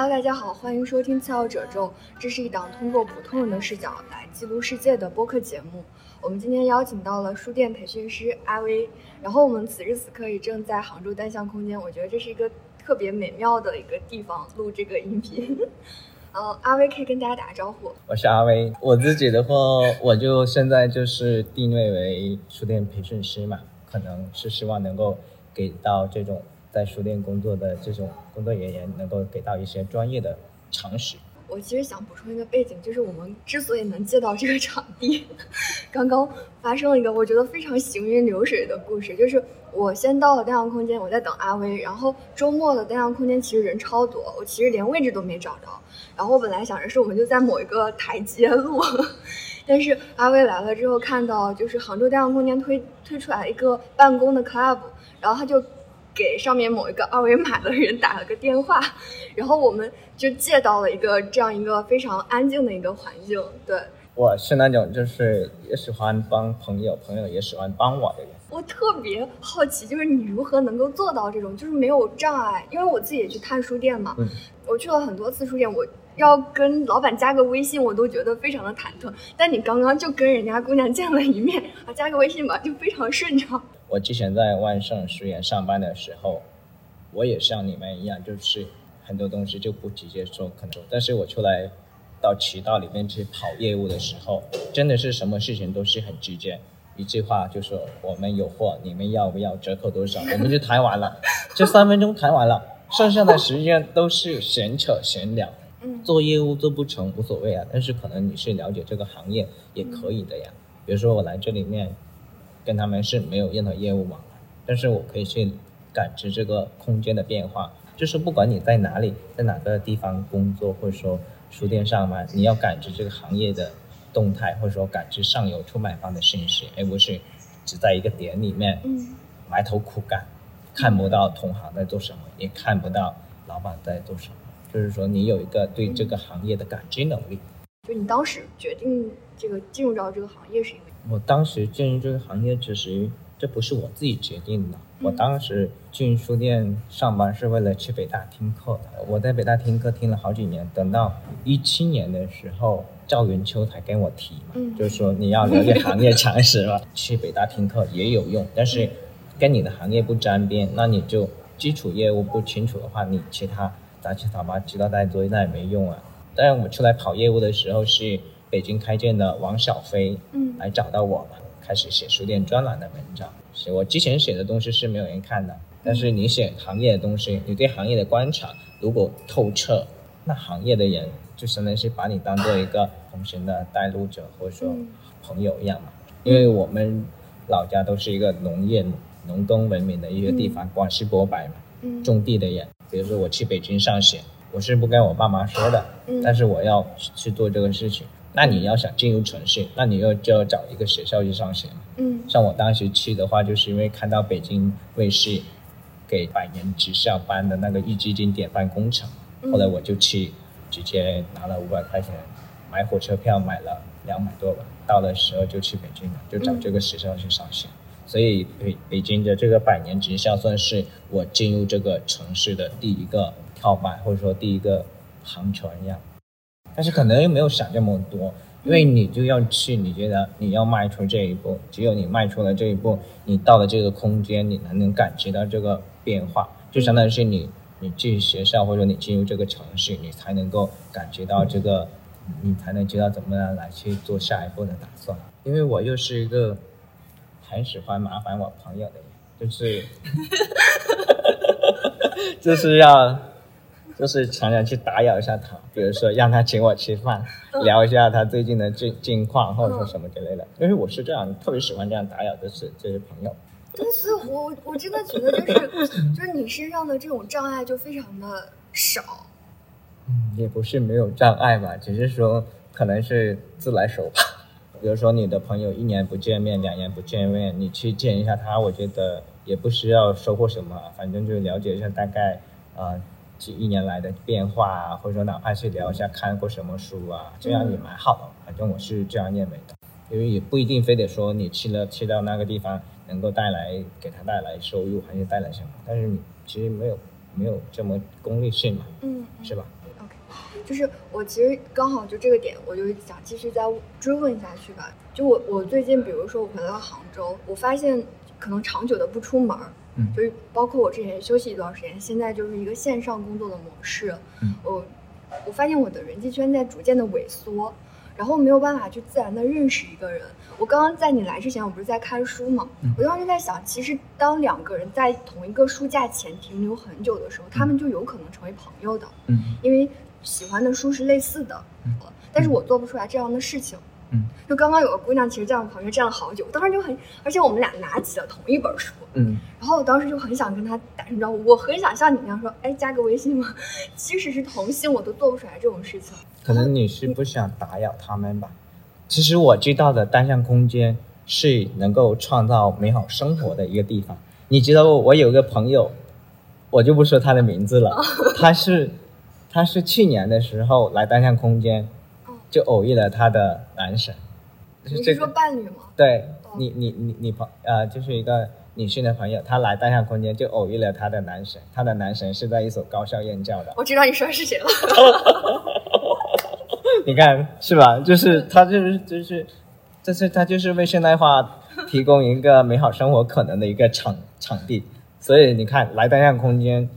Hello，大家好，欢迎收听《次要褶皱》，这是一档通过普通人的视角来记录世界的播客节目。我们今天邀请到了书店培训师阿威，然后我们此时此刻也正在杭州单向空间，我觉得这是一个特别美妙的一个地方录这个音频。呃，阿威可以跟大家打个招呼。我是阿威，我自己的话，我就现在就是定位为书店培训师嘛，可能是希望能够给到这种在书店工作的这种工作人员，能够给到一些专业的常识。我其实想补充一个背景，就是我们之所以能借到这个场地，刚刚发生了一个我觉得非常行云流水的故事，就是我先到了单向空间，我在等阿威，然后周末的单向空间其实人超多，我其实连位置都没找着，然后我本来想着是我们就在某一个台阶路，但是阿威来了之后，看到就是杭州单向空间推推出来一个办公的 club，然后他就。给上面某一个 二维码的人打了个电话，然后我们就借到了一个这样一个非常安静的一个环境。对，我是那种就是也喜欢帮朋友，朋友也喜欢帮我的人。我特别好奇，就是你如何能够做到这种，就是没有障碍？因为我自己也去探书店嘛，我去了很多次书店，我要跟老板加个微信，我都觉得非常的忐忑。但你刚刚就跟人家姑娘见了一面，啊，加个微信吧，就非常顺畅。我之前在万盛书院上班的时候，我也像你们一样，就是很多东西就不直接说，可能。但是我出来到渠道里面去跑业务的时候，真的是什么事情都是很直接，一句话就说我们有货，你们要不要？折扣多少？我们就谈完了，这三分钟谈完了，剩下的时间都是闲扯闲聊。嗯，做业务做不成无所谓啊，但是可能你是了解这个行业也可以的呀。比如说我来这里面。跟他们是没有任何业务往来，但是我可以去感知这个空间的变化。就是不管你在哪里，在哪个地方工作，或者说书店上班，你要感知这个行业的动态，或者说感知上游出买方的信息，而不是只在一个点里面埋头苦干，看不到同行在做什么，也看不到老板在做什么。就是说，你有一个对这个行业的感知能力。就你当时决定这个进入到这个行业是因为？我当时进入这个行业，其实这不是我自己决定的。我当时进书店上班是为了去北大听课的。我在北大听课听了好几年，等到一七年的时候，赵云秋才跟我提嘛，就是说你要了解行业常识嘛，去北大听课也有用，但是跟你的行业不沾边，那你就基础业务不清楚的话，你其他杂七杂八知道再多那也没用啊。但我们出来跑业务的时候是。北京开店的王小飞，嗯，来找到我们，开始写书店专栏的文章。写我之前写的东西是没有人看的，但是你写行业的东西，你对行业的观察如果透彻，那行业的人就相当于是把你当做一个同行的带路者或者说朋友一样嘛。因为我们老家都是一个农业、农耕文明的一个地方，广西博白嘛，种地的人。比如说我去北京上学，我是不跟我爸妈说的，但是我要去做这个事情。那你要想进入城市，那你要就要找一个学校去上学嘛。嗯，像我当时去的话，就是因为看到北京卫视给百年职校颁的那个壹基金典范工程，后来我就去，直接拿了五百块钱买火车票，买了两百多吧。到的时候就去北京了，就找这个学校去上学。所以北北京的这个百年职校算是我进入这个城市的第一个跳板，或者说第一个航船一样。但是可能又没有想这么多，因为你就要去，你觉得你要迈出这一步，只有你迈出了这一步，你到了这个空间，你才能感觉到这个变化。就相当于是你，你进学校或者你进入这个城市，你才能够感觉到这个，你才能知道怎么样来去做下一步的打算。因为我又是一个很喜欢麻烦我朋友的人，就是，就是要。就是常常去打扰一下他，比如说让他请我吃饭，聊一下他最近的近近况，或者说什么之类的。因为我是这样，特别喜欢这样打扰的是这些朋友。但是我我真的觉得就是 就是你身上的这种障碍就非常的少。嗯，也不是没有障碍吧，只是说可能是自来熟吧。比如说你的朋友一年不见面，两年不见面，你去见一下他，我觉得也不需要收获什么，反正就了解一下大概啊。这一年来的变化啊，或者说哪怕去聊一下看过什么书啊，这样也蛮好的。反正我是这样认为的，因为也不一定非得说你去了去到那个地方能够带来给他带来收入，还是带来什么。但是你其实没有没有这么功利性嘛，嗯，是吧？OK，？就是我其实刚好就这个点，我就想继续再追问下去吧。就我我最近，比如说我回到杭州，我发现可能长久的不出门儿，嗯就是包括我之前休息一段时间，现在就是一个线上工作的模式，嗯我我发现我的人际圈在逐渐的萎缩，然后没有办法去自然的认识一个人。我刚刚在你来之前，我不是在看书嘛，嗯我当时在想，其实当两个人在同一个书架前停留很久的时候，他们就有可能成为朋友的。嗯因为喜欢的书是类似的，嗯但是我做不出来这样的事情。嗯，就刚刚有个姑娘，其实在我旁边站了好久，我当时就很，而且我们俩拿起了同一本书，嗯然后我当时就很想跟她打声招呼，我很想像你那样说，哎，加个微信吗？即使是同性，我都做不出来这种事情。可能你是不想打扰他们吧。其实我知道的单向空间是能够创造美好生活的一个地方。你知道我有个朋友，我就不说他的名字了，他是他是去年的时候来单向空间哦，就偶遇了他的男神。你是说这个伴侣吗？对哦你你你你朋呃就是一个女性的朋友，她来单向空间就偶遇了她的男神，她的男神是在一所高校任教的。我知道你说的是谁了。你看是吧？就是他就是就是，这是他就是为现代化提供一个美好生活可能的一个场场地。所以你看，来单向空间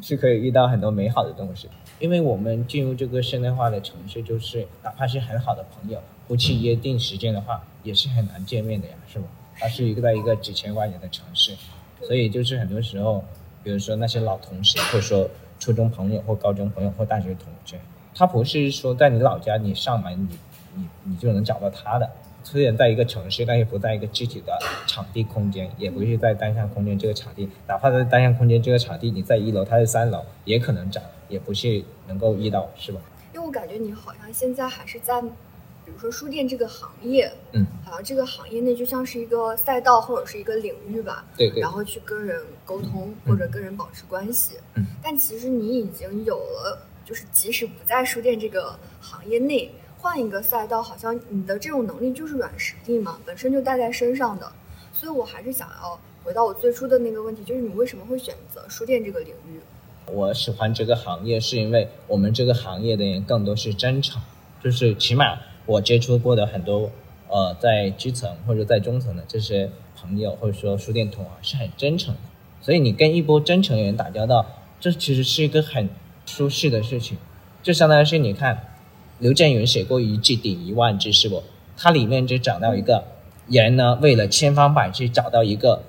是可以遇到很多美好的东西。因为我们进入这个现代化的城市，就是哪怕是很好的朋友，不去约定时间的话，也是很难见面的呀，是吧？它是一个在一个几千万人的城市，所以就是很多时候，比如说那些老同学，或者说初中朋友或高中朋友或大学同学，他不是说在你老家你上门你你你就能找到他的。虽然在一个城市，但是不在一个具体的场地空间，也不是在单向空间这个场地，哪怕在单向空间这个场地，你在一楼，他在三楼，也可能找，也不是能够遇到，是吧？因为我感觉你好像现在还是在，比如说书店这个行业，嗯，好像这个行业内就像是一个赛道或者是一个领域吧，对对然后去跟人沟通嗯或者跟人保持关系。嗯，但其实你已经有了，就是即使不在书店这个行业内，换一个赛道，好像你的这种能力就是软实力嘛，本身就带在身上的。所以我还是想要回到我最初的那个问题，就是你为什么会选择书店这个领域？我喜欢这个行业，是因为我们这个行业的人更多是真诚，就是起码我接触过的很多呃在基层或者在中层的这些朋友，或者说书店同行是很真诚的，所以你跟一波真诚的人打交道，这其实是一个很舒适的事情，就相当于是你看刘震云写过一句顶一万句是不？他里面就讲到一个人呢，为了千方百计找到一个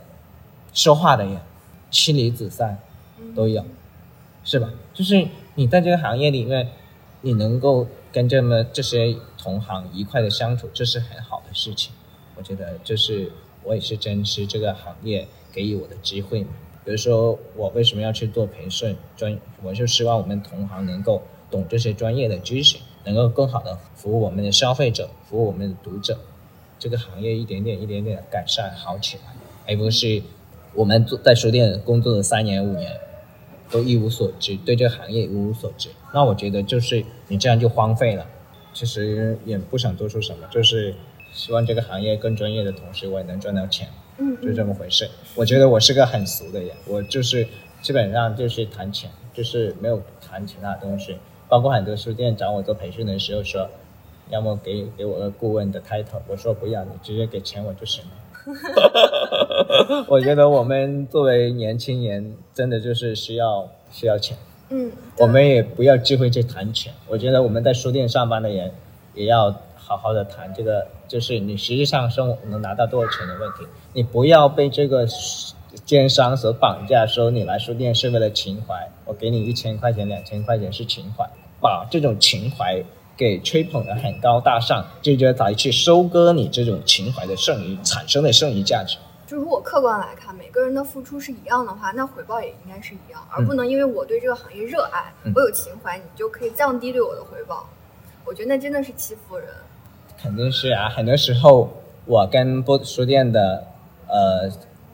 说话的人，妻离子散都有。是吧？就是你在这个行业里面，你能够跟这么这些同行愉快的相处，这是很好的事情。我觉得这是我也是珍惜这个行业给予我的机会嘛。比如说我为什么要去做培训专，我就希望我们同行能够懂这些专业的知识，能够更好的服务我们的消费者，服务我们的读者，这个行业一点点一点点的改善好起来，而不是我们做在书店工作了三年五年。都一无所知，对这个行业一无所知，那我觉得就是你这样就荒废了。其实也不想做出什么，就是希望这个行业更专业的同时，我也能赚到钱，嗯，就这么回事。我觉得我是个很俗的人，我就是基本上就是谈钱，就是没有谈其他东西。包括很多书店找我做培训的时候说，要么给给我个顾问的 title，我说不要，你直接给钱我就行了。我觉得我们作为年轻人，真的就是需要需要钱。嗯，我们也不要忌讳去谈钱。我觉得我们在书店上班的人，也要好好的谈这个，就是你实际上生活能拿到多少钱的问题。你不要被这个奸商所绑架，说你来书店是为了情怀，我给你一千块钱、两千块钱是情怀，把这种情怀给吹捧的很高大上，就觉得来去收割你这种情怀的剩余产生的剩余价值。就如果客观来看，每个人的付出是一样的话，那回报也应该是一样，而不能因为我对这个行业热爱，嗯我有情怀，你就可以降低对我的回报。我觉得那真的是欺负人。肯定是啊，很多时候我跟不书店的呃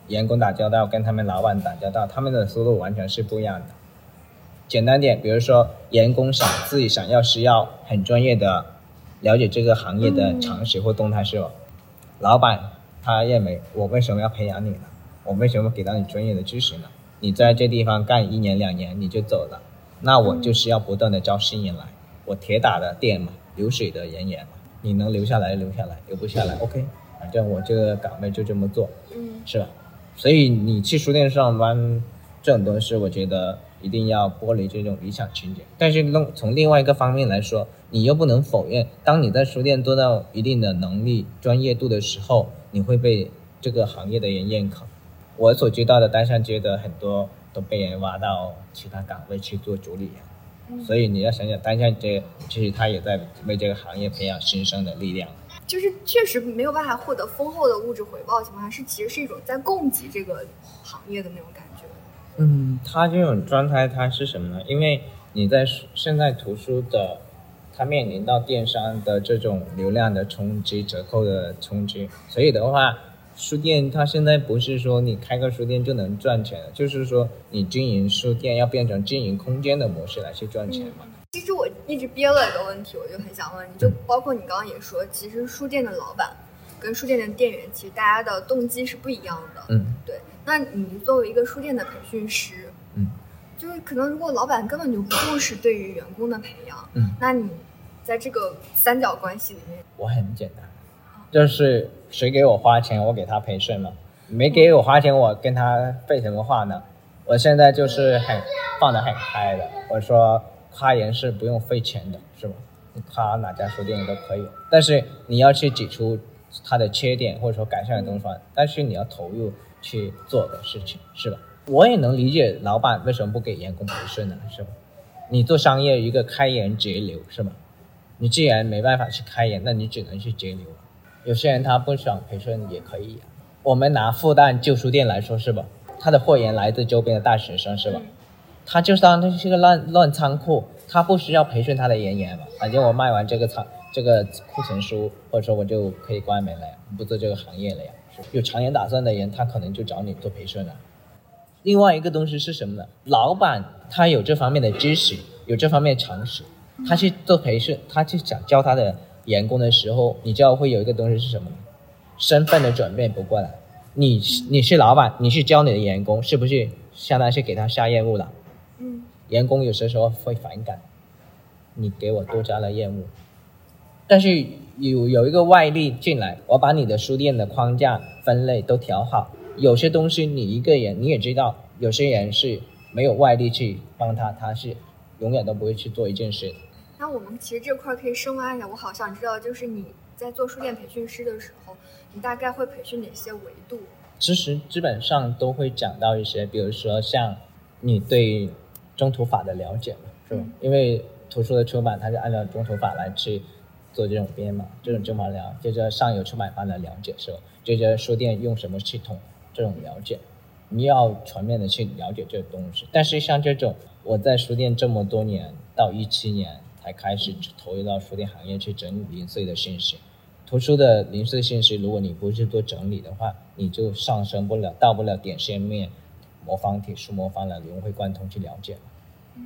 员工打交道，跟他们老板打交道，他们的思路完全是不一样的。简单点，比如说员工想自己想要是要很专业的了解这个行业的常识或动态是吧？老板他认为我为什么要培养你呢？我为什么给到你专业的知识呢？你在这地方干一年两年你就走了，那我就是要不断的招新人来，我铁打的店嘛，流水的人员嘛，你能留下来留下来，留不下来 OK，反正我这个岗位就这么做，嗯，是吧？所以你去书店上班这种东西，我觉得一定要剥离这种理想情节。但是弄从另外一个方面来说，你又不能否认，当你在书店做到一定的能力、专业度的时候，你会被这个行业的人认可。我所知道的单向街的很多都被人挖到其他岗位去做主理人，所以你要想想单向街，其实他也在为这个行业培养新生的力量。就是确实没有办法获得丰厚的物质回报的情况下，是其实是一种在供给这个行业的那种感觉。嗯，他这种状态它是什么呢？因为你在现在图书的，它面临到电商的这种流量的冲击、折扣的冲击，所以的话，书店它现在不是说你开个书店就能赚钱的，就是说你经营书店要变成经营空间的模式来去赚钱嘛。其实我一直憋了一个问题，我就很想问你，就包括你刚刚也说，其实书店的老板跟书店的店员，其实大家的动机是不一样的。嗯，对。那你作为一个书店的培训师，嗯，就是可能如果老板根本就不重视对于员工的培养，嗯，那你在这个三角关系里面，我很简单，就是谁给我花钱，我给他培训嘛。没给我花钱，我跟他废什么话呢？我现在就是很放得很开的，我说。夸人是不用费钱的，是吧？你夸哪家书店都可以，但是你要去指出他的缺点或者说改善的东西，但是你要投入去做的事情，是吧？我也能理解老板为什么不给员工培训呢，是吧？你做商业一个开源节流，是吧？你既然没办法去开源，那你只能去节流。有些人他不想培训也可以，我们拿复旦旧书店来说，是吧？他的货源来自周边的大学生，是吧？他就当这是个乱乱仓库，他不需要培训他的人员嘛？反正我卖完这个仓这个库存书，或者说我就可以关门了呀，不做这个行业了呀。有长远打算的人，他可能就找你做培训了。另外一个东西是什么呢？老板他有这方面的知识，有这方面常识，他去做培训，他去想教他的员工的时候，你知道会有一个东西是什么呢？身份的转变不过来。你你是老板，你去教你的员工，是不是相当于是给他下任务了？嗯员工有些时候会反感，你给我多加了业务，但是有有一个外力进来，我把你的书店的框架分类都调好，有些东西你一个人你也知道，有些人是没有外力去帮他，他是永远都不会去做一件事。那我们其实这块可以深挖一下，我好想知道，就是你在做书店培训师的时候，你大概会培训哪些维度？其实基本上都会讲到一些，比如说像你对。中图法的了解嘛，是吧？因为图书的出版，它是按照中图法来去做这种编码，这种就码了。接着上游出版方的了解，是吧？接着书店用什么系统，这种了解，你要全面的去了解这个东西。但是像这种，我在书店这么多年，到一七年才开始投入到书店行业去整理零碎的信息。图书的零碎信息，如果你不去做整理的话，你就上升不了，到不了点线面。魔方体、数魔方的融会贯通去了解，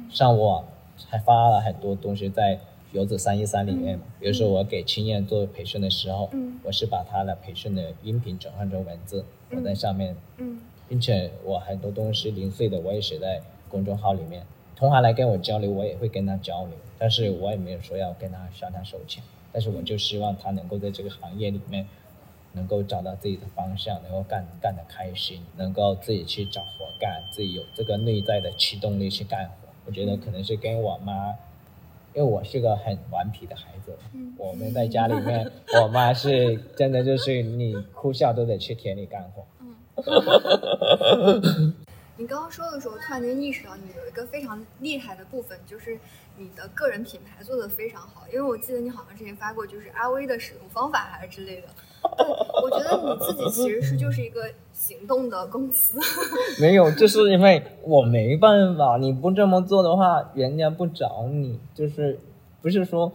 像我还发了很多东西在游子三一三里面嘛。比如说我给青燕做培训的时候，我是把他的培训的音频转换成文字，我在上面，并且我很多东西零碎的我也写在公众号里面。同行来跟我交流，我也会跟他交流，但是我也没有说要跟他向他收钱，但是我就希望他能够在这个行业里面。能够找到自己的方向，能够干干得开心，能够自己去找活干，自己有这个内在的驱动力去干活。我觉得可能是跟我妈，因为我是个很顽皮的孩子，我们在家里面，我妈是真的就是你哭笑都得去田里干活。你刚刚说的时候，突然间意识到你有一个非常厉害的部分，就是你的个人品牌做得非常好。因为我记得你好像之前发过，就是阿威的使用方法还是之类的。我觉得你自己其实是就是一个行动的公司。没有，就是因为我没办法，你不这么做的话，人家不找你。就是不是说，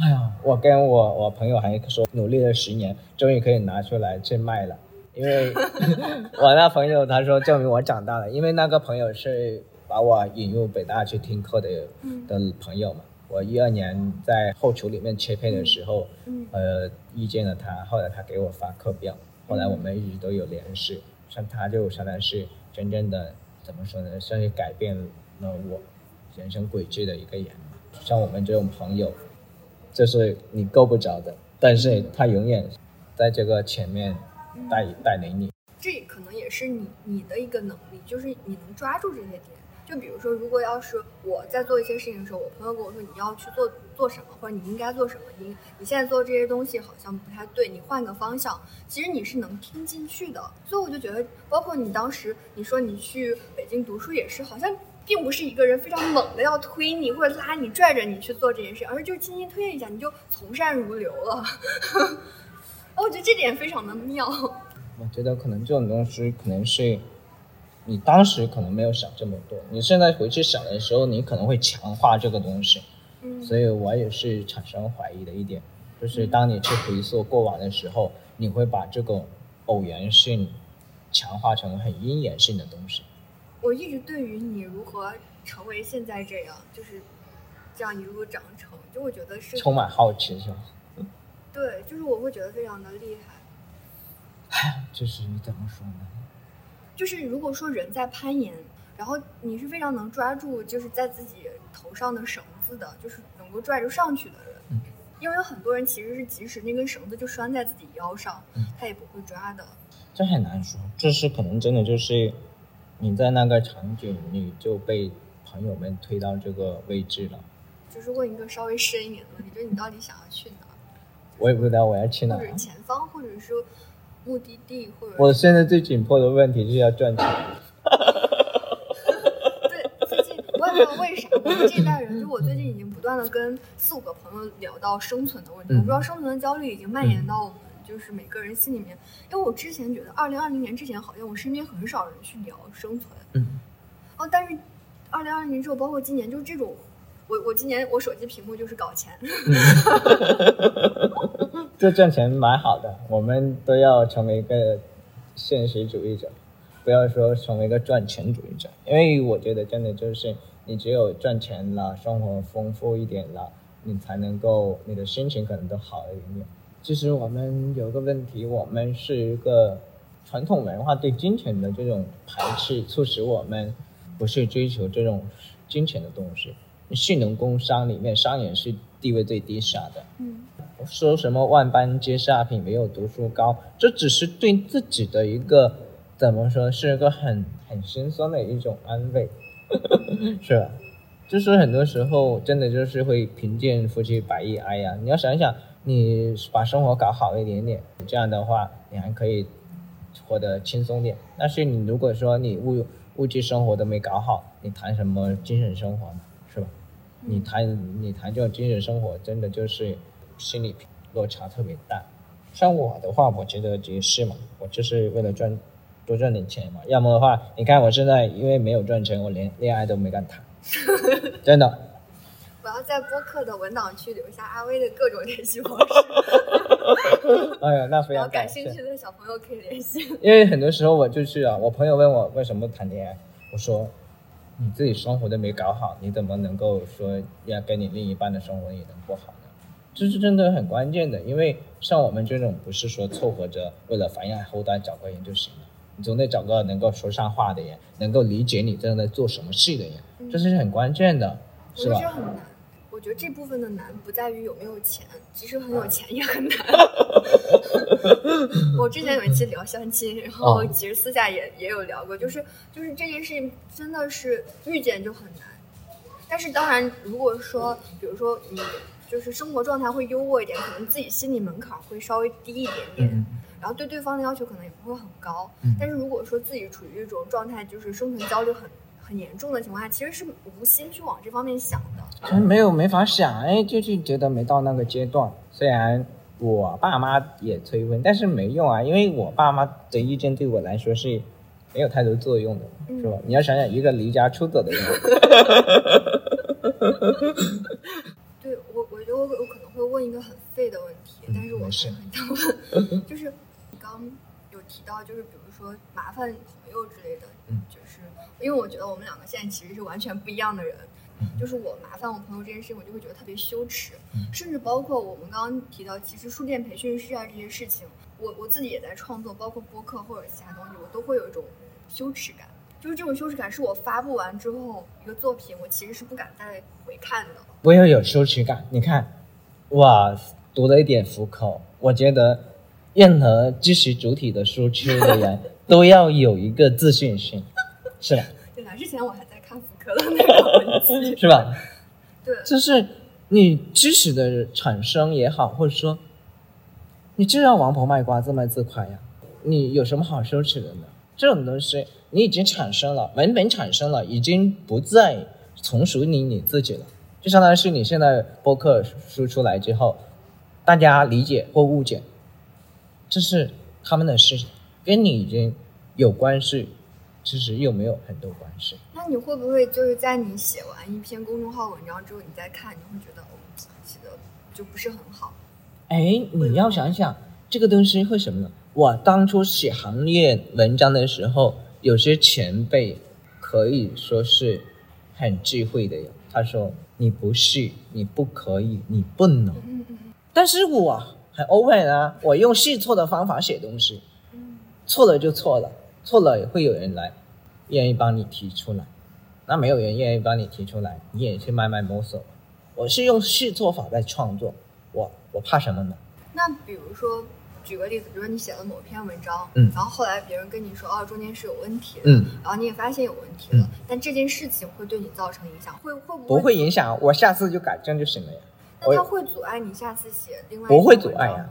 哎呀，我跟我我朋友还说，努力了十年，终于可以拿出来去卖了。因为我那朋友他说证明我长大了，因为那个朋友是把我引入北大去听课的的朋友嘛。我一二年在后厨里面切配的时候，呃，遇见了他，后来他给我发课表，后来我们一直都有联系。像他就相当于是真正的怎么说呢，算是改变了我人生轨迹的一个人。像我们这种朋友，就是你够不着的，但是他永远在这个前面带带领你。这可能也是你你的一个能力，就是你能抓住这些点。就比如说，如果要是我在做一些事情的时候，我朋友跟我说你要去做做什么，或者你应该做什么，你你现在做这些东西好像不太对，你换个方向，其实你是能听进去的。所以我就觉得，包括你当时你说你去北京读书也是，好像并不是一个人非常猛的要推你或者拉你拽着你去做这件事，而是就轻轻推一下，你就从善如流了。我觉得这点非常的妙。我觉得可能这种东西可能是，你当时可能没有想这么多，你现在回去想的时候，你可能会强化这个东西。嗯，所以我也是产生怀疑的一点，就是当你去回溯过往的时候，你会把这个偶然性强化成很因缘性的东西。我一直对于你如何成为现在这样，就是这样一路长成，就我觉得是充满好奇，是吧？对，就是我会觉得非常的厉害。就是你怎么说呢？就是如果说人在攀岩，然后你是非常能抓住就是在自己头上的绳子的，就是能够拽着上去的人。嗯。因为有很多人其实是即使那根绳子就拴在自己腰上，嗯他也不会抓的。这很难说，这是可能真的就是你在那个场景，你就被朋友们推到这个位置了。就是问一个稍微深一点的问题，就是你到底想要去哪儿？我也不知道我要去哪儿或者。前方，或者说目的地，或者我现在最紧迫的问题就是要赚钱。对，最近我也不知道为啥，我们这一代人，就我最近已经不断的跟四五个朋友聊到生存的问题，嗯我不知道生存的焦虑已经蔓延到我们就是每个人心里面。因为我之前觉得，二零二零年之前好像我身边很少人去聊生存，嗯，哦，但是二零二零年之后，包括今年，就是这种，我我今年我手机屏幕就是搞钱，这赚钱蛮好的，我们都要成为一个现实主义者，不要说成为一个赚钱主义者，因为我觉得真的就是你只有赚钱了，生活丰富一点了，你才能够你的心情可能都好一点点。其实我们有个问题，我们是一个传统文化对金钱的这种排斥，促使我们不是追求这种金钱的东西。性能工商里面，商人是地位最低下的。嗯，说什么万般皆下品，唯有读书高，这只是对自己的一个怎么说，是一个很很心酸的一种安慰，是吧？就是很多时候真的就是会贫贱夫妻百事哀呀。你要想想，你把生活搞好一点点，这样的话你还可以活得轻松点。但是你如果说你物物质生活都没搞好，你谈什么精神生活呢？是吧？你谈你谈这种精神生活，真的就是心理落差特别大。像我的话，我觉得也是嘛，我就是为了赚多赚点钱嘛。要么的话，你看我现在因为没有赚钱，我连恋爱都没敢谈，真的。我要在播客的文档区留下阿威的各种联系方式，哎呀，那非常感谢感兴。趣的小朋友可以联系。因为很多时候我就是啊，我朋友问我为什么谈恋爱，我说你自己生活都没搞好，你怎么能够说要跟你另一半的生活也能过好呢？这是真的很关键的，因为像我们这种不是说凑合着为了繁衍后代找个人就行了，你总得找个能够说上话的人，能够理解你正在做什么事的人，这是很关键的，我觉得这是吧？很难。我觉得这部分的难不在于有没有钱，其实很有钱也很难。我之前有一期聊相亲，然后哦其实私下也也有聊过，就是就是这件事情真的是遇见就很难。但是当然，如果说比如说你就是生活状态会优渥一点，可能自己心理门槛会稍微低一点点，嗯然后对对方的要求可能也不会很高。嗯但是如果说自己处于一种状态，就是生存焦虑很很严重的情况下，其实是无心去往这方面想的。其实没有没法想，哎，就是觉得没到那个阶段。虽然我爸妈也催婚，但是没用啊，因为我爸妈的意见对我来说是没有太多作用的，嗯是吧？你要想想一个离家出走的人，对 我，我可能会问一个很废的问题，嗯但是我没事。还很想问，就是你刚有提到，就是比如说麻烦朋友之类的，嗯。就是因为我觉得我们两个现在其实是完全不一样的人，嗯。就是我麻烦我朋友这件事情，我就会觉得特别羞耻，嗯。甚至包括我们刚刚提到，其实书店培训师啊这些事情，我我自己也在创作，包括播客或者其他东西，我都会有一种羞耻感。就是这种羞耻感是我发布完之后一个作品，我其实是不敢再回看的。我也有羞耻感。你看，哇，读了一点福口，我觉得任何知识主体的输出的人 都要有一个自信心，是吧？对，来之前我还在看福柯的那个文集，是吧？对，就是你知识的产生也好，或者说你就让王婆卖瓜自卖自夸呀，你有什么好羞耻的呢？这种东西你已经产生了，文本产生了，已经不再从属于你自己了。就相当于是你现在播客输出来之后，大家理解或误解，这是他们的事情，跟你已经有关系，其实又没有很多关系。那你会不会就是在你写完一篇公众号文章之后，你再看，你会觉得哦，写的就不是很好？哎，你要想想这个东西会什么呢？我当初写行业文章的时候，有些前辈可以说是很智慧的呀。他说：“你不是，你不可以，你不能。”但是我很 open 啊，我用试错的方法写东西，嗯错了就错了，错了也会有人来愿意帮你提出来。那没有人愿意帮你提出来，你也去慢慢摸索。我是用试错法在创作，我我怕什么呢？那比如说，举个例子，比如说你写了某篇文章，嗯然后后来别人跟你说，哦，中间是有问题的，嗯，然后你也发现有问题了，嗯但这件事情会对你造成影响，会会不不会影响，我下次就改正就行了呀。那它会阻碍你下次写另外一不会阻碍呀、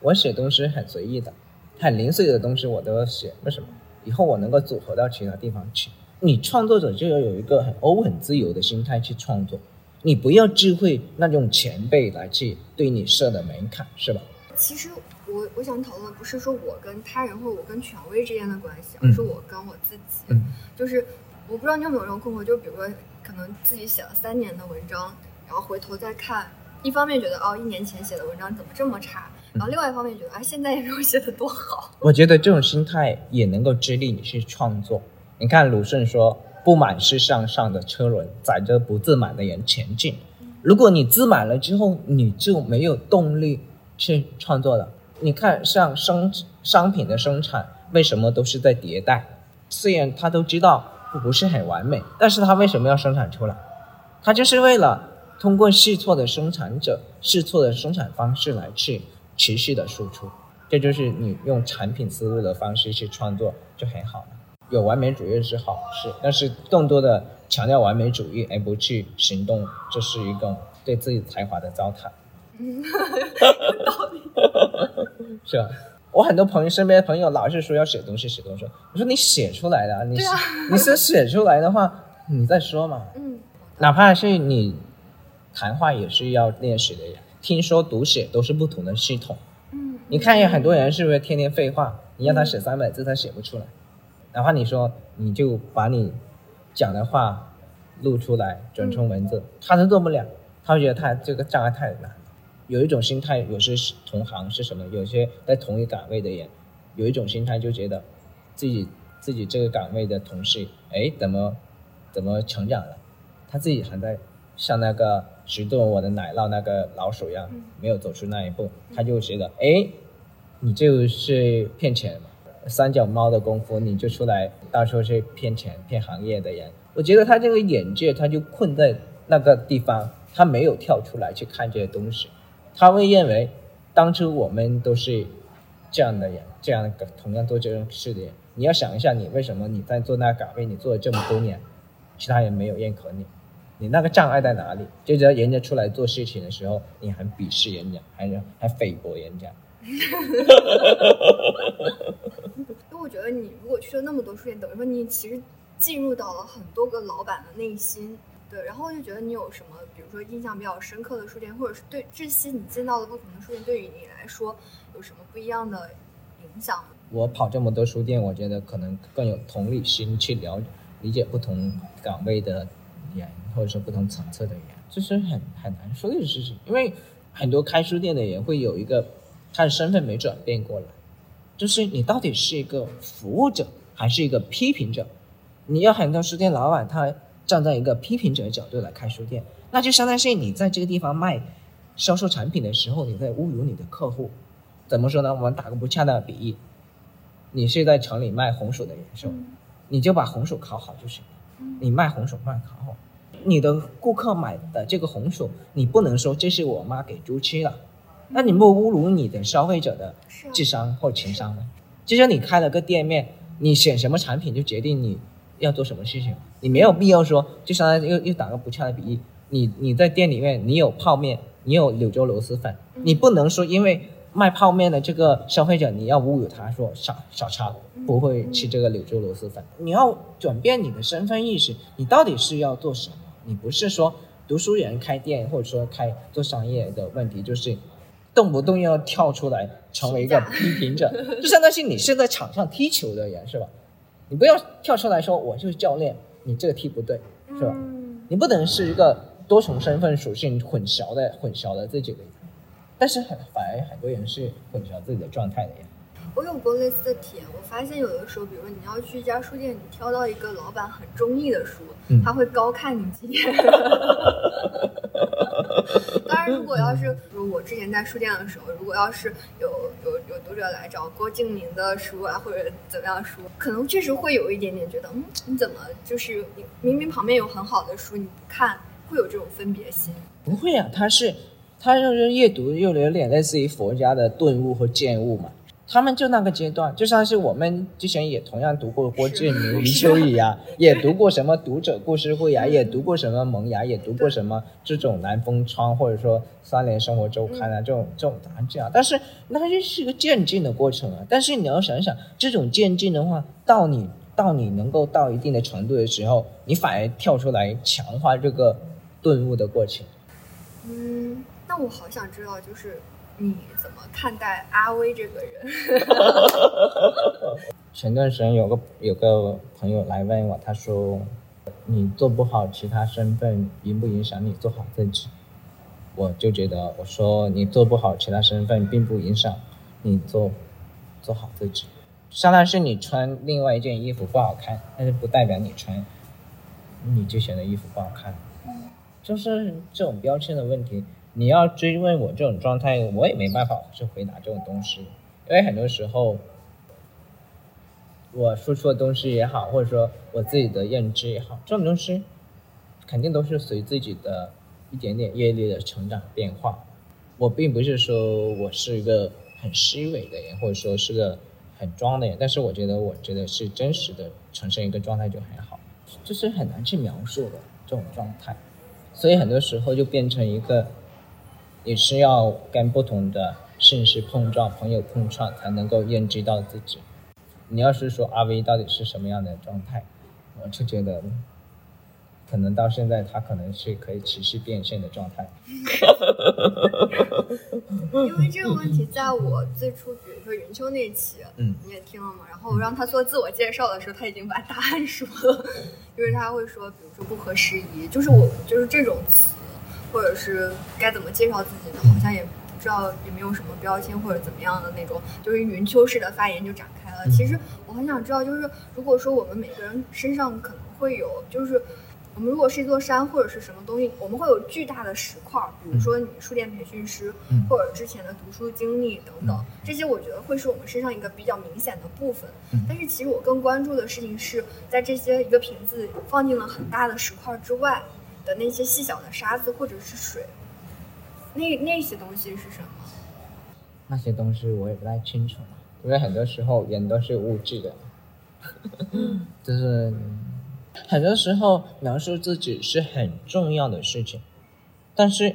我写东西很随意的，很零碎的东西我都要写。为什么？以后我能够组合到其他地方去。你创作者就要有一个很 open、很自由的心态去创作，你不要忌讳那种前辈来去对你设的门槛，是吧？其实我我想讨论的不是说我跟他人或者我跟权威之间的关系，嗯而是我跟我自己。嗯就是我不知道你有没有这种困惑，就比如说可能自己写了三年的文章，然后回头再看，一方面觉得哦一年前写的文章怎么这么差，然后另外一方面觉得啊现在也没有写的多好。我觉得这种心态也能够激励你去创作。你看鲁迅说：“不满是向上的车轮，载着不自满的人前进。”如果你自满了之后，你就没有动力去创作了。你看，像生商品的生产，为什么都是在迭代？虽然他都知道不是很完美，但是他为什么要生产出来？他就是为了通过试错的生产者、试错的生产方式来去持续的输出。这就是你用产品思路的方式去创作就很好了。有完美主义是好事，但是更多的强调完美主义而不去行动，这是一个对自己才华的糟蹋。是吧？我很多朋友身边的朋友老是说要写东西，写东西。我说你写出来的啊，你你是写出来的话，你再说嘛。嗯，哪怕是你谈话也是要练习的呀。听说读写都是不同的系统。嗯，你看有很多人是不是天天废话？你让他写三百字，他写不出来。哪怕你说你就把你讲的话录出来，转成文字，他都做不了。他会觉得他这个障碍太难了。有一种心态，有些是同行是什么？有些在同一岗位的人，有一种心态就觉得自己自己这个岗位的同事，哎，怎么怎么成长了？他自己还在像那个十顿我的奶酪那个老鼠一样嗯，没有走出那一步，他就觉得，哎，你就是骗钱嘛，三脚猫的功夫你就出来到处去骗钱骗行业的人。我觉得他这个眼界他就困在那个地方，他没有跳出来去看这些东西，他会认为当初我们都是这样的人，这样同样做这种事的人。你要想一下，你为什么你在做那个岗位，你做了这么多年，其他人没有认可你，你那个障碍在哪里？就觉得人家出来做事情的时候，你很鄙视人家，还还诽谤人家。因为我觉得你如果去了那么多书店，等于说你其实进入到了很多个老板的内心。对，然后我就觉得你有什么，比如说印象比较深刻的书店，或者是对这些你见到的不同的书店，对于你来说有什么不一样的影响？我跑这么多书店，我觉得可能更有同理心去了理解不同岗位的人，或者说不同层次的人，这是很很难说的事情。因为很多开书店的人会有一个他的身份没转变过来，就是你到底是一个服务者还是一个批评者？你要很多书店老板他站在一个批评者的角度来开书店，那就相当于是你在这个地方卖销售产品的时候，你在侮辱你的客户。怎么说呢？我们打个不恰当的比喻，你是在城里卖红薯的人是吧？你就把红薯烤好就行了。你卖红薯卖烤好，你的顾客买的这个红薯，你不能说这是我妈给猪吃的，那你不侮辱你的消费者的智商或情商吗？就像你开了个店面，你选什么产品就决定你要做什么事情，你没有必要说，就相当于又又打个不恰当的比喻，你你在店里面你有泡面，你有柳州螺蛳粉，你不能说因为。卖泡面的这个消费者，你要侮辱他说小小超不会吃这个柳州螺蛳粉，你要转变你的身份意识，你到底是要做什么？你不是说读书人开店或者说开做商业的问题，就是动不动要跳出来成为一个批评者，就相当于你是在场上踢球的人是吧？你不要跳出来说我就是教练，你这个踢不对是吧？你不能是一个多重身份属性混淆的混淆了自己的。但是很反而很多人是混淆自己的状态的呀。我有过类似的体验，我发现有的时候，比如说你要去一家书店，你挑到一个老板很中意的书，他会高看你几眼。当然，如果要是比如我之前在书店的时候，如果要是有者来找郭敬明的书啊，或者怎么样书，可能确实会有一点点觉得，嗯，你怎么就是明明旁边有很好的书你不看，会有这种分别心？不会啊，他是。他就是阅读，又有点类似于佛家的顿悟和见悟嘛。他们就那个阶段，就像是我们之前也同样读过郭敬明、余秋雨呀，也读过什么读者故事会呀，也读过什么萌芽，也读过什么这种南风窗或者说三联生活周刊啊，这种这种杂志啊。但是那就是一个渐进的过程啊。但是你要想一想，这种渐进的话，到你到你能够到一定的程度的时候，你反而跳出来强化这个顿悟的过程。嗯。那我好想知道，就是你怎么看待阿威这个人？前段时间有个有个朋友来问我，他说：“你做不好其他身份，影不影响你做好自己？”我就觉得，我说你做不好其他身份，并不影响你做做好自己。相当是你穿另外一件衣服不好看，但是不代表你穿你之前的衣服不好看。就是这种标签的问题。你要追问我这种状态，我也没办法去回答这种东西，因为很多时候，我输出的东西也好，或者说我自己的认知也好，这种东西肯定都是随自己的一点点阅历的成长变化。我并不是说我是一个很虚伪的人，或者说是个很装的人，但是我觉得，我觉得是真实的呈现一个状态就很好，就是很难去描述的这种状态，所以很多时候就变成一个。也是要跟不同的信息碰撞、朋友碰撞，才能够认知到自己。你要是说阿威到底是什么样的状态，我就觉得，可能到现在他可能是可以持续变现的状态。因为这个问题，在我最初，比如说云秋那期，嗯，你也听了嘛？然后我让他做自我介绍的时候，他已经把答案说了，因为他会说，比如说不合时宜，就是我就是这种词。或者是该怎么介绍自己呢？好像也不知道，也没有什么标签或者怎么样的那种，就是云丘式的发言就展开了。其实我很想知道，就是如果说我们每个人身上可能会有，就是我们如果是一座山或者是什么东西，我们会有巨大的石块，比如说你书店培训师，或者之前的读书经历等等，这些我觉得会是我们身上一个比较明显的部分。但是其实我更关注的事情是在这些一个瓶子放进了很大的石块之外。的那些细小的沙子或者是水，那那些东西是什么？那些东西我也不太清楚，因为很多时候人都是物质的，就是很多时候描述自己是很重要的事情，但是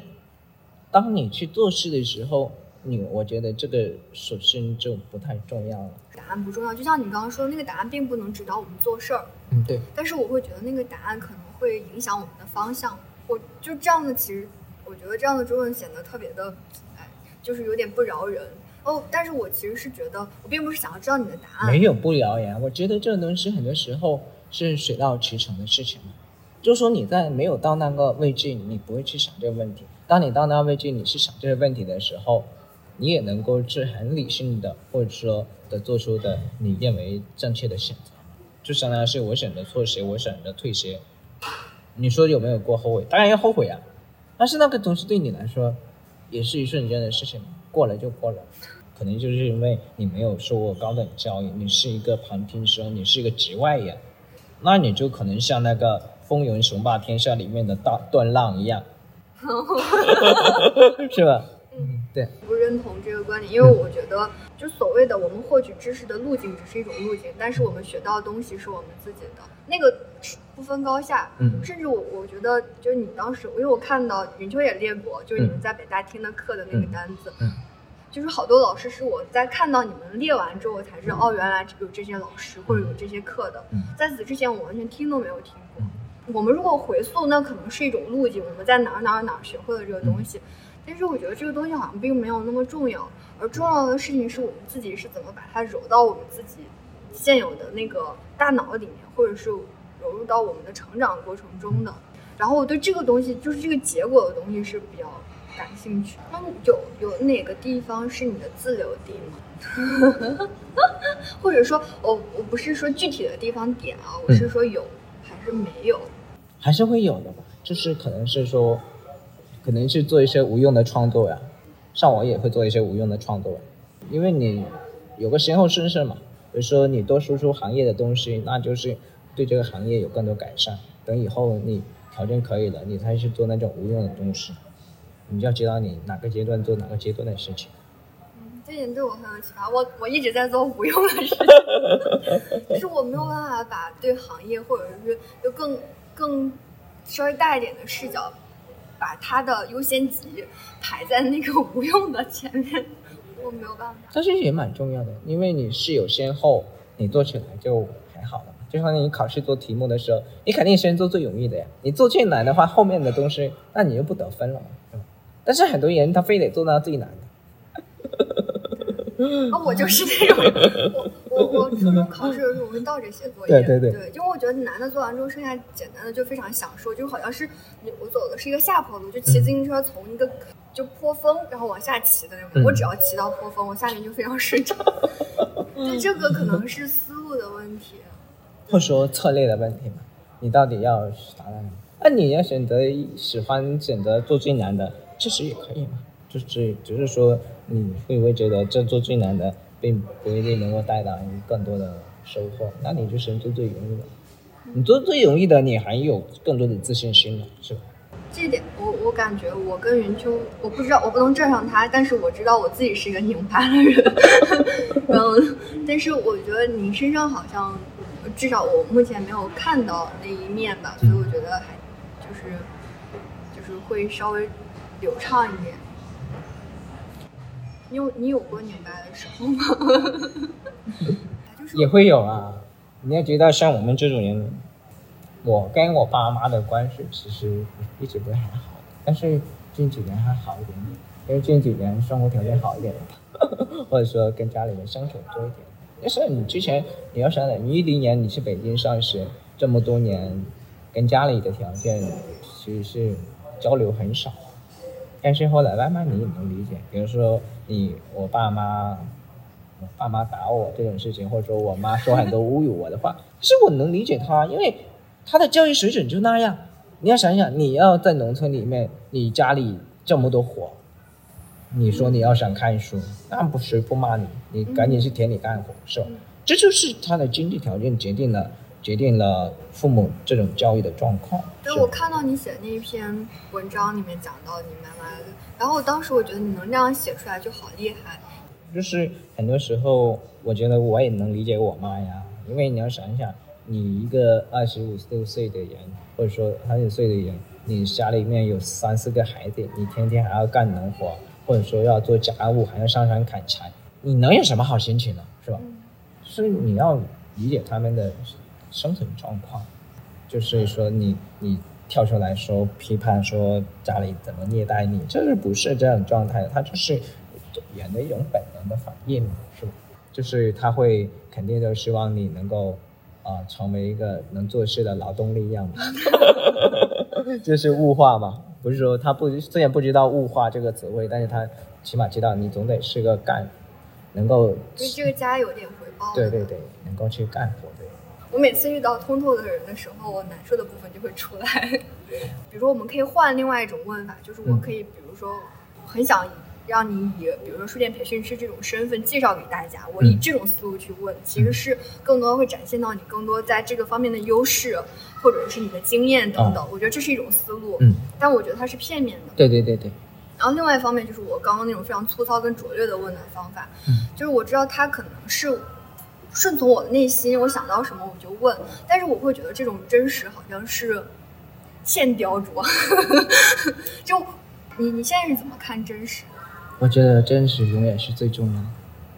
当你去做事的时候，你我觉得这个首先就不太重要了。答案不重要，就像你刚刚说的那个答案并不能指导我们做事儿。嗯，对。但是我会觉得那个答案可能。会影响我们的方向，我就这样的，其实我觉得这样的追问显得特别的，哎，就是有点不饶人哦。但是我其实是觉得，我并不是想要知道你的答案，没有不饶人。我觉得这个东西很多时候是水到渠成的事情嘛。就说你在没有到那个位置，你不会去想这个问题；当你到那个位置，你去想这个问题的时候，你也能够是很理性的，或者说的做出的你认为正确的选择。就相当于是我选择错鞋，我选择退鞋。你说有没有过后悔？当然要后悔啊！但是那个东西对你来说，也是一瞬间的事情，过了就过了。可能就是因为你没有受过高等教育，你是一个旁听生，你是一个局外人，那你就可能像那个《风云雄霸天下》里面的大段浪一样，是吧？不认同这个观点，因为我觉得，就所谓的我们获取知识的路径只是一种路径，但是我们学到的东西是我们自己的，那个不分高下。嗯甚至我我觉得，就是你当时，因为我看到云秋也列过，就是你们嗯在北大听的课的那个单子，嗯就是好多老师是我在看到你们列完之后，我才知道，哦，原来有这些老师或者有这些课的。嗯在此之前，我完全听都没有听过。我们如果回溯，那可能是一种路径，我们在哪儿哪儿哪儿学会了这个东西。但是我觉得这个东西好像并没有那么重要，而重要的事情是我们自己是怎么把它揉到我们自己现有的那个大脑里面，或者是融入到我们的成长过程中的。然后我对这个东西，就是这个结果的东西是比较感兴趣。那有有哪个地方是你的自留地吗？或者说，我我不是说具体的地方点啊，我是说有还是没有？还是会有的吧，就是可能是说，可能去做一些无用的创作呀，上网也会做一些无用的创作呀，因为你有个先后顺序嘛，比如说你多输出行业的东西，那就是对这个行业有更多改善。等以后你条件可以了，你才去做那种无用的东西，你就要知道你哪个阶段做哪个阶段的事情。嗯这点对我很有启发。我我一直在做无用的事情，就是我没有办法把对行业或者是就更更稍微大一点的视角，把他的优先级排在那个无用的前面，我没有办法。但是也蛮重要的，因为你是有先后，你做起来就还好了。就像你考试做题目的时候，你肯定先做最容易的呀。你做最难的话，后面的东西那你就不得分了嘛，对吧？但是很多人他非得做到最难的，啊，我就是那种，我我我初中考试的时候我会倒着写作业，对对对对，因为我觉得难的做完之后，剩下简单的就非常享受，就好像是你我走的是一个下坡路，就骑自行车从一个就坡峰，然后往下骑的那种，嗯我只要骑到坡峰，我下面就非常顺畅。对，这个可能是思路的问题。或者说策略的问题嘛。你到底要达到哪？那你要选择喜欢选择做最难的，确实也可以嘛。就是只是说你会不会觉得这做最难的，并不一定能够带来更多的收获？那你就先做最容易的。你做最容易的，你还有更多的自信心了，是吧？这点我我感觉我跟云秋，我不知道我不能站上他，但是我知道我自己是一个拧巴的人，然后但是我觉得你身上好像至少我目前没有看到那一面吧，所以我觉得还就是就是会稍微流畅一点。你有你有过拧巴的时候吗？就是也会有啊。你要知道，像我们这种人，我跟我爸妈的关系其实一直不是很好，但是近几年还好一点点，因为近几年生活条件好一点 或者说跟家里人相处多一点。但是你之前你要想想，你一零年你去北京上学，这么多年，跟家里的条件其实是交流很少。但是后来慢慢你也能理解，比如说你我爸妈，我爸妈打我这种事情，或者说我妈说很多侮辱我的话，其实我能理解他，因为他的教育水准就那样。你要想想，你要在农村里面，你家里这么多活，你说你要想看书，那不谁不骂你？你赶紧去田里干活，是吧？这就是他的经济条件决定了决定了父母这种教育的状况。对，我看到你写的那一篇文章里面讲到你妈妈的，然后当时我觉得你能这样写出来就好厉害。就是很多时候，我觉得我也能理解我妈呀，因为你要想一想，你一个二十五六岁的人，或者说三十岁的人，你家里面有三四个孩子，你天天还要干农活，或者说要做家务，还要上山砍柴，你能有什么好心情呢？是吧？所以你要理解他们的生存状况，就是说你你跳出来说批判说家里怎么虐待你，这是不是这样状态的？他就是人的一种本能的反应，是吧？就是他会肯定就希望你能够啊、呃成为一个能做事的劳动力样嘛，就是物化嘛？不是说他不虽然不知道物化这个词汇，但是他起码知道你总得是个干，能够对这个家有点回报。对对对，能够去干活。我每次遇到通透的人的时候，我难受的部分就会出来。比如说，我们可以换另外一种问法，就是我可以，比如说，很想让你以比如说书店培训师这种身份介绍给大家，我以这种思路去问，其实是更多会展现到你更多在这个方面的优势，或者是你的经验等等。我觉得这是一种思路，嗯，但我觉得它是片面的。对对对对。然后另外一方面就是我刚刚那种非常粗糙跟拙劣的问的方法，嗯，就是我知道他可能是顺从我的内心，我想到什么我就问，但是我会觉得这种真实好像是欠雕琢，就你你现在是怎么看真实？我觉得真实永远是最重要的。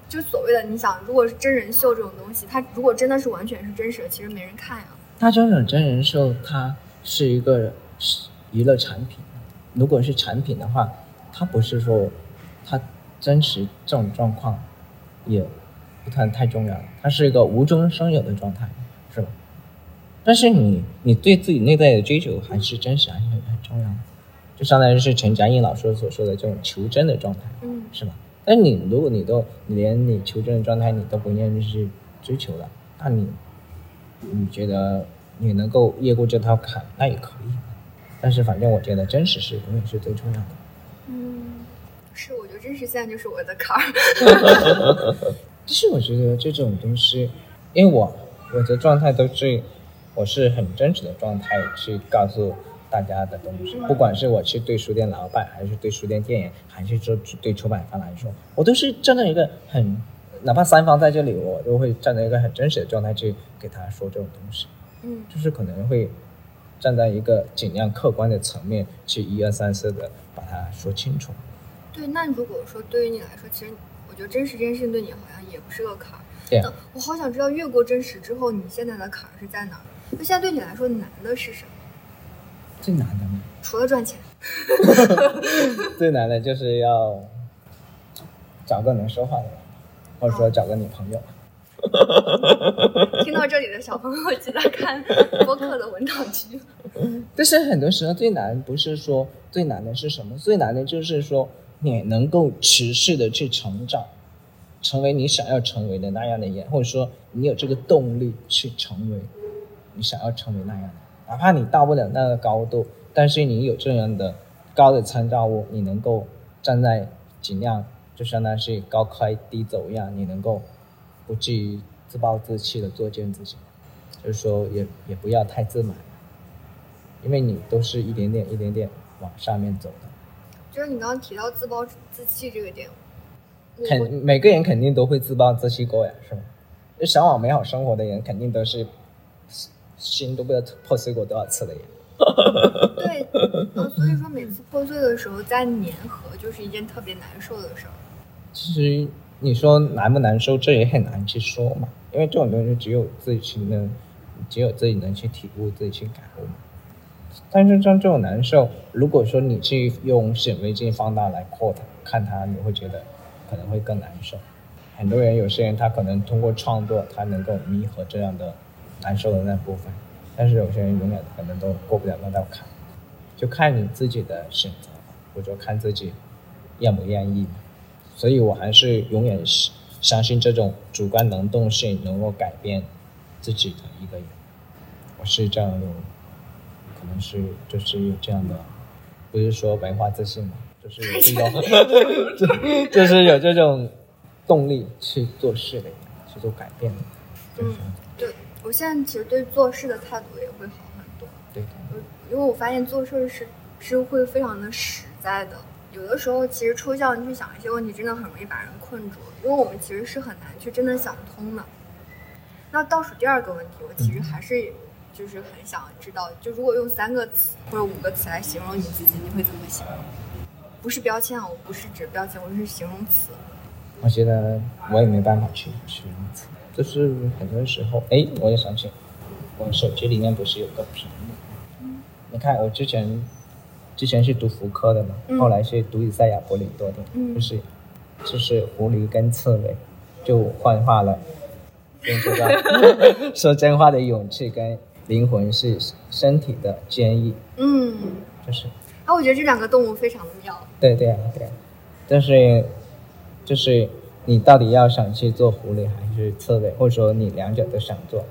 就所谓的你想，如果是真人秀这种东西，它如果真的是完全是真实的，其实没人看呀。它这种真人秀，它是一个娱乐产品。如果是产品的话，它不是说它真实这种状况也不太太重要了。它是一个无中生有的状态，是吧？但是你你对自己内在的追求还是真实，还是很很重要的。就相当于是陈嘉映老师所说的这种求真的状态，嗯，是吧？但你如果你都你连你求真的状态你都不愿意去追求了，那你你觉得你能够越过这套坎，那也可以。但是反正我觉得真实是永远是最重要的。嗯，是，我觉得真实现在就是我的坎儿。其实我觉得这种东西，因为我我的状态都是我是很真实的状态去告诉。大家的东西，不管是我去对书店老板，还是对书店店员，还是说对出版方来说，我都是站在一个很，哪怕三方在这里，我都会站在一个很真实的状态去给他说这种东西。嗯，就是可能会站在一个尽量客观的层面去一二三四的把它说清楚。对，那如果说对于你来说，其实我觉得真实这件事情对你好像也不是个坎儿。对。我好想知道越过真实之后，你现在的坎儿是在哪儿？那现在对你来说难的是什么？最难的吗？除了赚钱，最难的就是要找个能说话的人，或者说找个女朋友。听到这里的小朋友，记得看播客的文档区。但是很多时候最难不是说最难的是什么，最难的就是说你能够持续的去成长，成为你想要成为的那样的人，或者说你有这个动力去成为你想要成为那样的。哪怕你到不了那个高度，但是你有这样的高的参照物，你能够站在尽量就相当于是高开低走一样，你能够不至于自暴自弃的作践自己，就是说也也不要太自满，因为你都是一点点一点点往上面走的。就是你刚刚提到自暴自弃这个点，肯每个人肯定都会自暴自弃过呀，是吗？向往美好生活的人肯定都是。心都不知道破碎过多少次了呀！对，嗯，所以说每次破碎的时候再粘合，就是一件特别难受的事儿。其实你说难不难受，这也很难去说嘛，因为这种东西只有自己去能，只有自己能去体悟，自己去感悟嘛。但是像这种难受，如果说你去用显微镜放大来扩它，看它，你会觉得可能会更难受。很多人，有些人他可能通过创作，他能够弥合这样的。难受的那部分，但是有些人永远可能都过不了那道坎，就看你自己的选择，或者看自己愿不愿意。所以我还是永远是相信这种主观能动性能够改变自己的一个人。我是这样有，可能是就是有这样的，不是说文化自信嘛，就是 有这种，就是有这种动力去做事的，去做改变的，嗯，对。我现在其实对做事的态度也会好很多。对，因为我发现做事是是会非常的实在的。有的时候其实抽象去想一些问题，真的很容易把人困住，因为我们其实是很难去真的想通的。那倒数第二个问题，我其实还是就是很想知道，就如果用三个词或者五个词来形容你自己，你会怎么形容？不是标签啊，我不是指标签，我是形容词。我觉得我也没办法去形容词。就是很多时候，哎，我也想起，我手机里面不是有个屏幕？你看我之前，之前是读福柯的嘛，后来是读以赛亚·柏林多的，就是，就是狐狸跟刺猬，就幻化了，用这个 说真话的勇气跟灵魂是身体的坚毅，嗯，就是，啊，我觉得这两个动物非常的妙，对对啊对，但是，就是。你到底要想去做狐狸还是刺猬，或者说你两者都想做？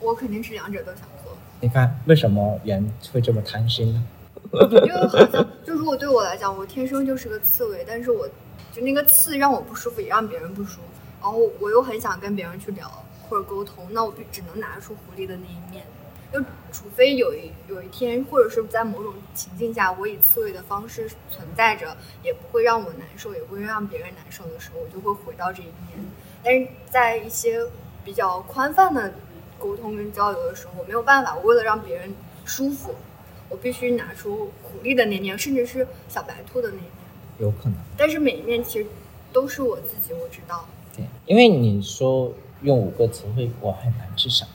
我肯定是两者都想做。你看，为什么人会这么贪心呢？因为好像就如果对我来讲，我天生就是个刺猬，但是我就那个刺让我不舒服，也让别人不舒服，然后我又很想跟别人去聊或者沟通，那我就只能拿出狐狸的那一面。就除非有一有一天，或者是在某种情境下，我以刺猬的方式存在着，也不会让我难受，也不会让别人难受的时候，我就会回到这一面。但是在一些比较宽泛的沟通跟交流的时候，我没有办法，我为了让别人舒服，我必须拿出苦力的那面，甚至是小白兔的那面。有可能。但是每一面其实都是我自己，我知道。对，因为你说用五个词汇，我很难去想。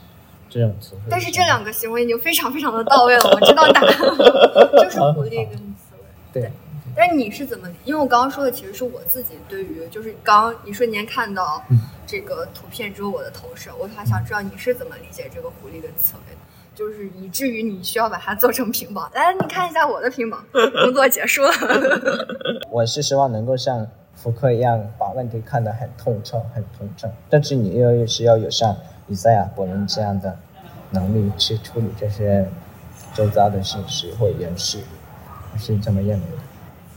这种词汇，但是这两个行为已经非常非常的到位了，我知道答案了，就是狐狸跟刺猬。对，但是你是怎么？因为我刚刚说的其实是我自己对于，就是刚刚一瞬间看到这个图片之后我的投射，我还想知道你是怎么理解这个狐狸跟刺猬的，就是以至于你需要把它做成屏保。来，你看一下我的屏保，工作结束了。我是希望能够像福柯一样把问题看得很透彻、很通彻，但是你又是要有像。以赛亚·伯伦这样的能力去处理这些周遭的信息或延续，我是这么认为的。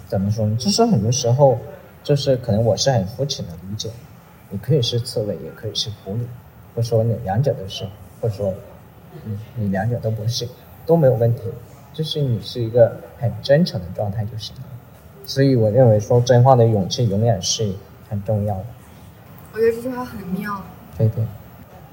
怎么说呢？就是很多时候，就是可能我是很肤浅的理解。你可以是刺猬，也可以是狐狸，或者说你两者都是，或者说你你两者都不是，都没有问题。就是你是一个很真诚的状态就行了。所以我认为说真话的勇气永远是很重要的。我觉得这句话很妙。对对。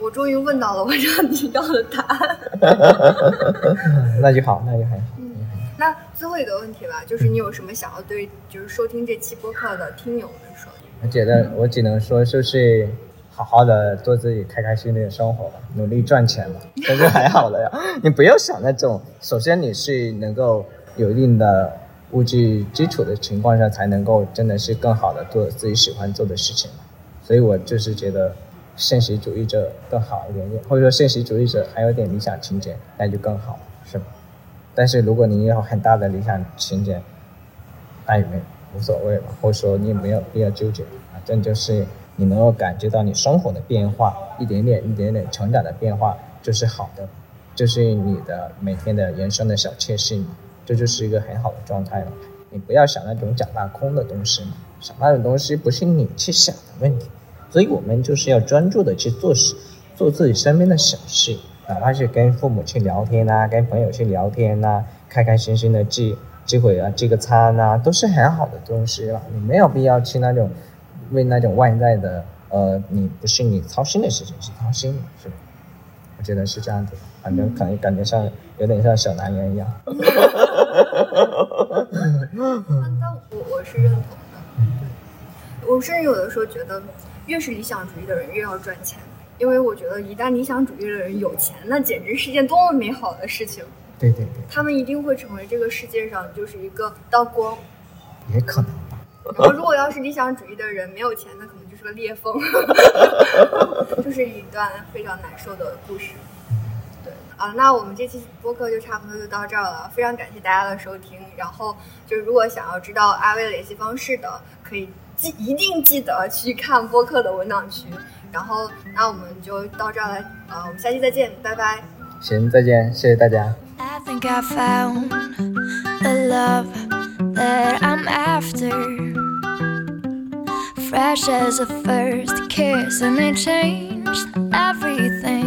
我终于问到了我让你要的答案，那就好，那就还好。嗯，那最后一个问题吧，就是你有什么想要对就是收听这期播客的听友们说？我觉得我只能说，就是好好的做自己，开开心心的生活吧，努力赚钱吧，这就还好了呀。你不要想那种，首先你是能够有一定的物质基础的情况下，才能够真的是更好的做自己喜欢做的事情嘛。所以我就是觉得。现实主义者更好一点点，或者说现实主义者还有点理想情节，那就更好，是吧？但是如果你有很大的理想情节，那也没无所谓吧，或者说你也没有必要纠结反正就是你能够感觉到你生活的变化，一点点、一点点成长的变化，就是好的，就是你的每天的人生的小确幸，这就是一个很好的状态了。你不要想那种假大空的东西嘛，想那种东西不是你去想的问题。所以我们就是要专注的去做事，做自己身边的小事，哪怕是跟父母去聊天呐，跟朋友去聊天呐，开开心心的聚聚会啊，聚个餐呐，都是很好的东西了。你没有必要去那种为那种外在的呃，你不是你操心的事情去操心，是吧？我觉得是这样子，反正可能感觉像有点像小男人一样。但我我是认同的，对，我甚至有的时候觉得。越是理想主义的人越要赚钱，因为我觉得一旦理想主义的人有钱，那简直是件多么美好的事情。对对对，他们一定会成为这个世界上就是一个道光。也可能吧。然后，如果要是理想主义的人没有钱，那可能就是个裂缝，就是一段非常难受的故事。对啊，那我们这期播客就差不多就到这儿了，非常感谢大家的收听。然后，就是如果想要知道阿威的联系方式的，可以。记一定记得去看播客的文档区，然后那我们就到这儿了，呃，我们下期再见，拜拜。行，再见，谢谢大家。Fresh as a first kiss, and it changed everything.